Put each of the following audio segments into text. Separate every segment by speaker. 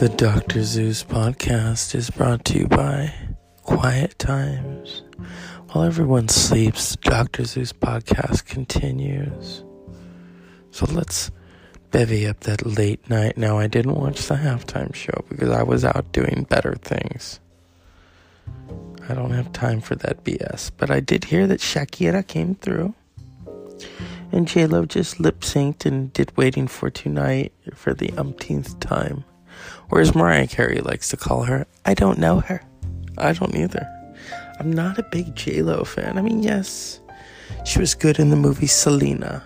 Speaker 1: The Dr. Zeus podcast is brought to you by Quiet Times. While everyone sleeps, Dr. Zeus podcast continues. So let's bevy up that late night. Now, I didn't watch the halftime show because I was out doing better things. I don't have time for that BS. But I did hear that Shakira came through. And JLo just lip synced and did Waiting for Tonight for the umpteenth time. Whereas Mariah Carey likes to call her, I don't know her. I don't either. I'm not a big JLo fan. I mean, yes, she was good in the movie Selena.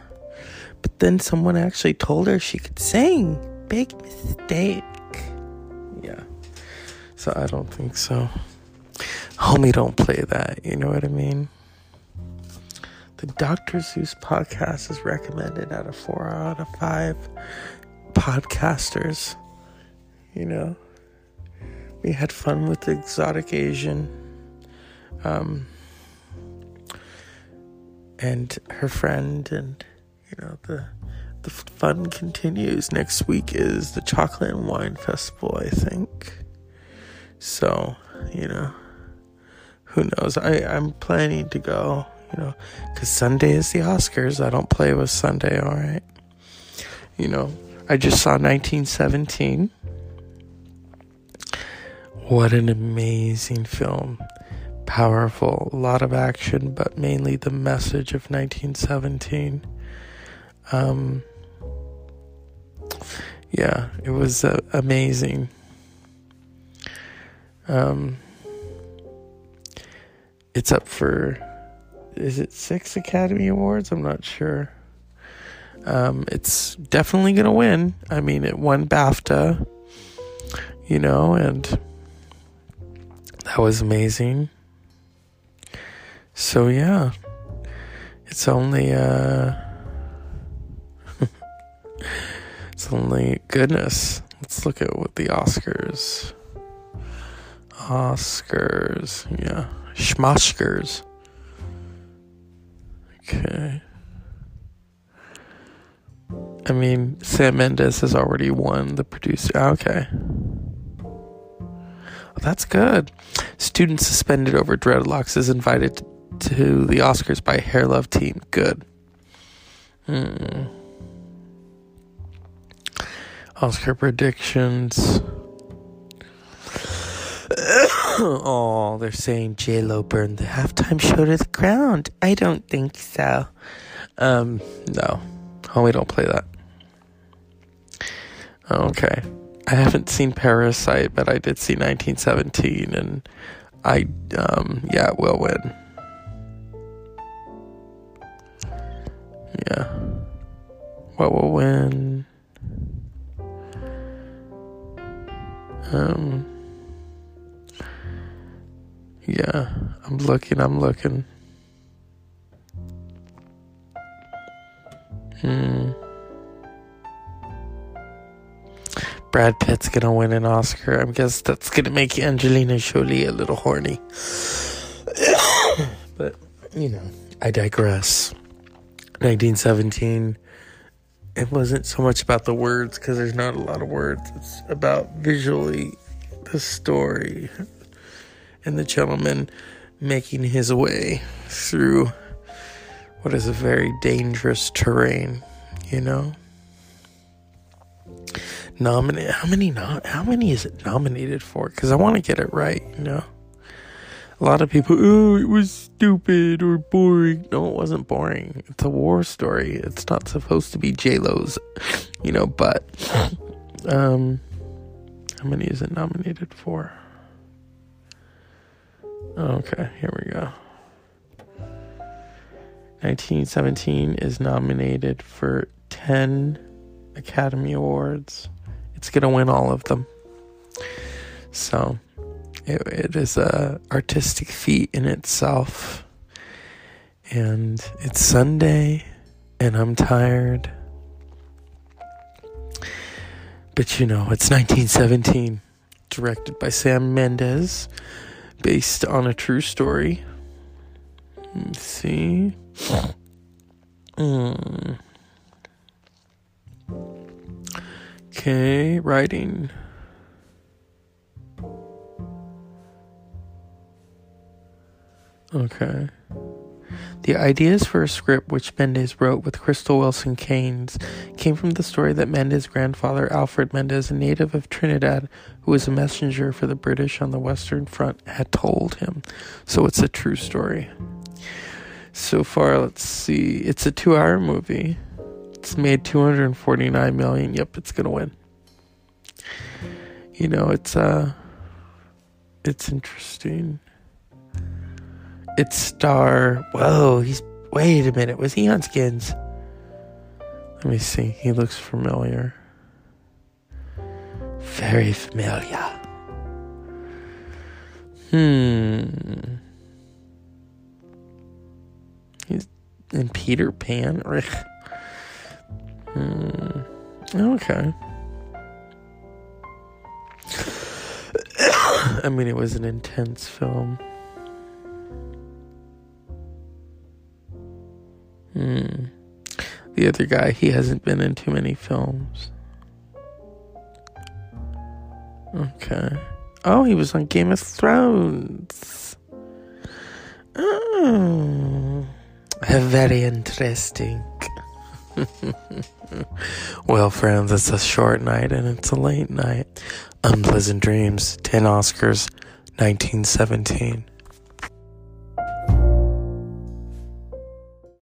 Speaker 1: But then someone actually told her she could sing. Big mistake. Yeah. So I don't think so. Homie, don't play that. You know what I mean? The Dr. Zeus podcast is recommended out of four out of five podcasters. You know, we had fun with the exotic Asian. Um, and her friend, and you know the the fun continues. Next week is the Chocolate and Wine Festival, I think. So, you know, who knows? I I'm planning to go. You know, because Sunday is the Oscars. I don't play with Sunday. All right. You know, I just saw 1917. What an amazing film. Powerful, a lot of action, but mainly the message of 1917. Um, yeah, it was uh, amazing. Um, it's up for, is it six Academy Awards? I'm not sure. Um, it's definitely going to win. I mean, it won BAFTA, you know, and that was amazing. So yeah, it's only uh, it's only goodness. Let's look at what the Oscars. Oscars, yeah, Schmoskers. Okay. I mean, Sam Mendes has already won the producer. Okay. Oh, that's good. Student suspended over dreadlocks is invited to the Oscars by Hair Love Team. Good. Hmm. Oscar predictions. oh, they're saying J Lo burned the halftime show to the ground. I don't think so. Um, no, homie, don't play that. Okay. I haven't seen Parasite, but I did see 1917, and I, um, yeah, it will win. Yeah. What will win? Um, yeah, I'm looking, I'm looking. Hmm. Brad Pitt's gonna win an Oscar. I guess that's gonna make Angelina Jolie a little horny. but, you know, I digress. 1917, it wasn't so much about the words because there's not a lot of words. It's about visually the story and the gentleman making his way through what is a very dangerous terrain, you know? Nominate how many not how many is it nominated for? Because i want to get it right you know? A lot of people oh it was stupid or boring. No it wasn't boring. It's a war story. It's not supposed to be j-lo's you know but um how many is it nominated for? Okay here we go. 1917 is nominated for 10 academy awards it's gonna win all of them. So it, it is a artistic feat in itself, and it's Sunday, and I'm tired. But you know, it's 1917, directed by Sam Mendes, based on a true story. Let's see. Mm. Okay, writing. Okay. The ideas for a script which Mendes wrote with Krysty Wilson-Cairns came from the story that Mendes's grandfather, Alfred Mendes, a native of Trinidad who was a messenger for the British on the Western Front, had told him. So it's a true story. So far, let's see. It's a two hour movie. Made 249 million. Yep, it's going to win. You know, it's uh it's interesting. It's star. Whoa, he's. Wait a minute. Was he on Skins? Let me see. He looks familiar. Very familiar. Hmm. He's in Peter Pan. Okay. I mean, it was an intense film. Hmm. The other guy, he hasn't been in too many films. Okay. Oh, he was on Game of Thrones. Oh. Very interesting. well, friends, it's a short night and it's a late night. Unpleasant Dreams, 10 Oscars, 1917.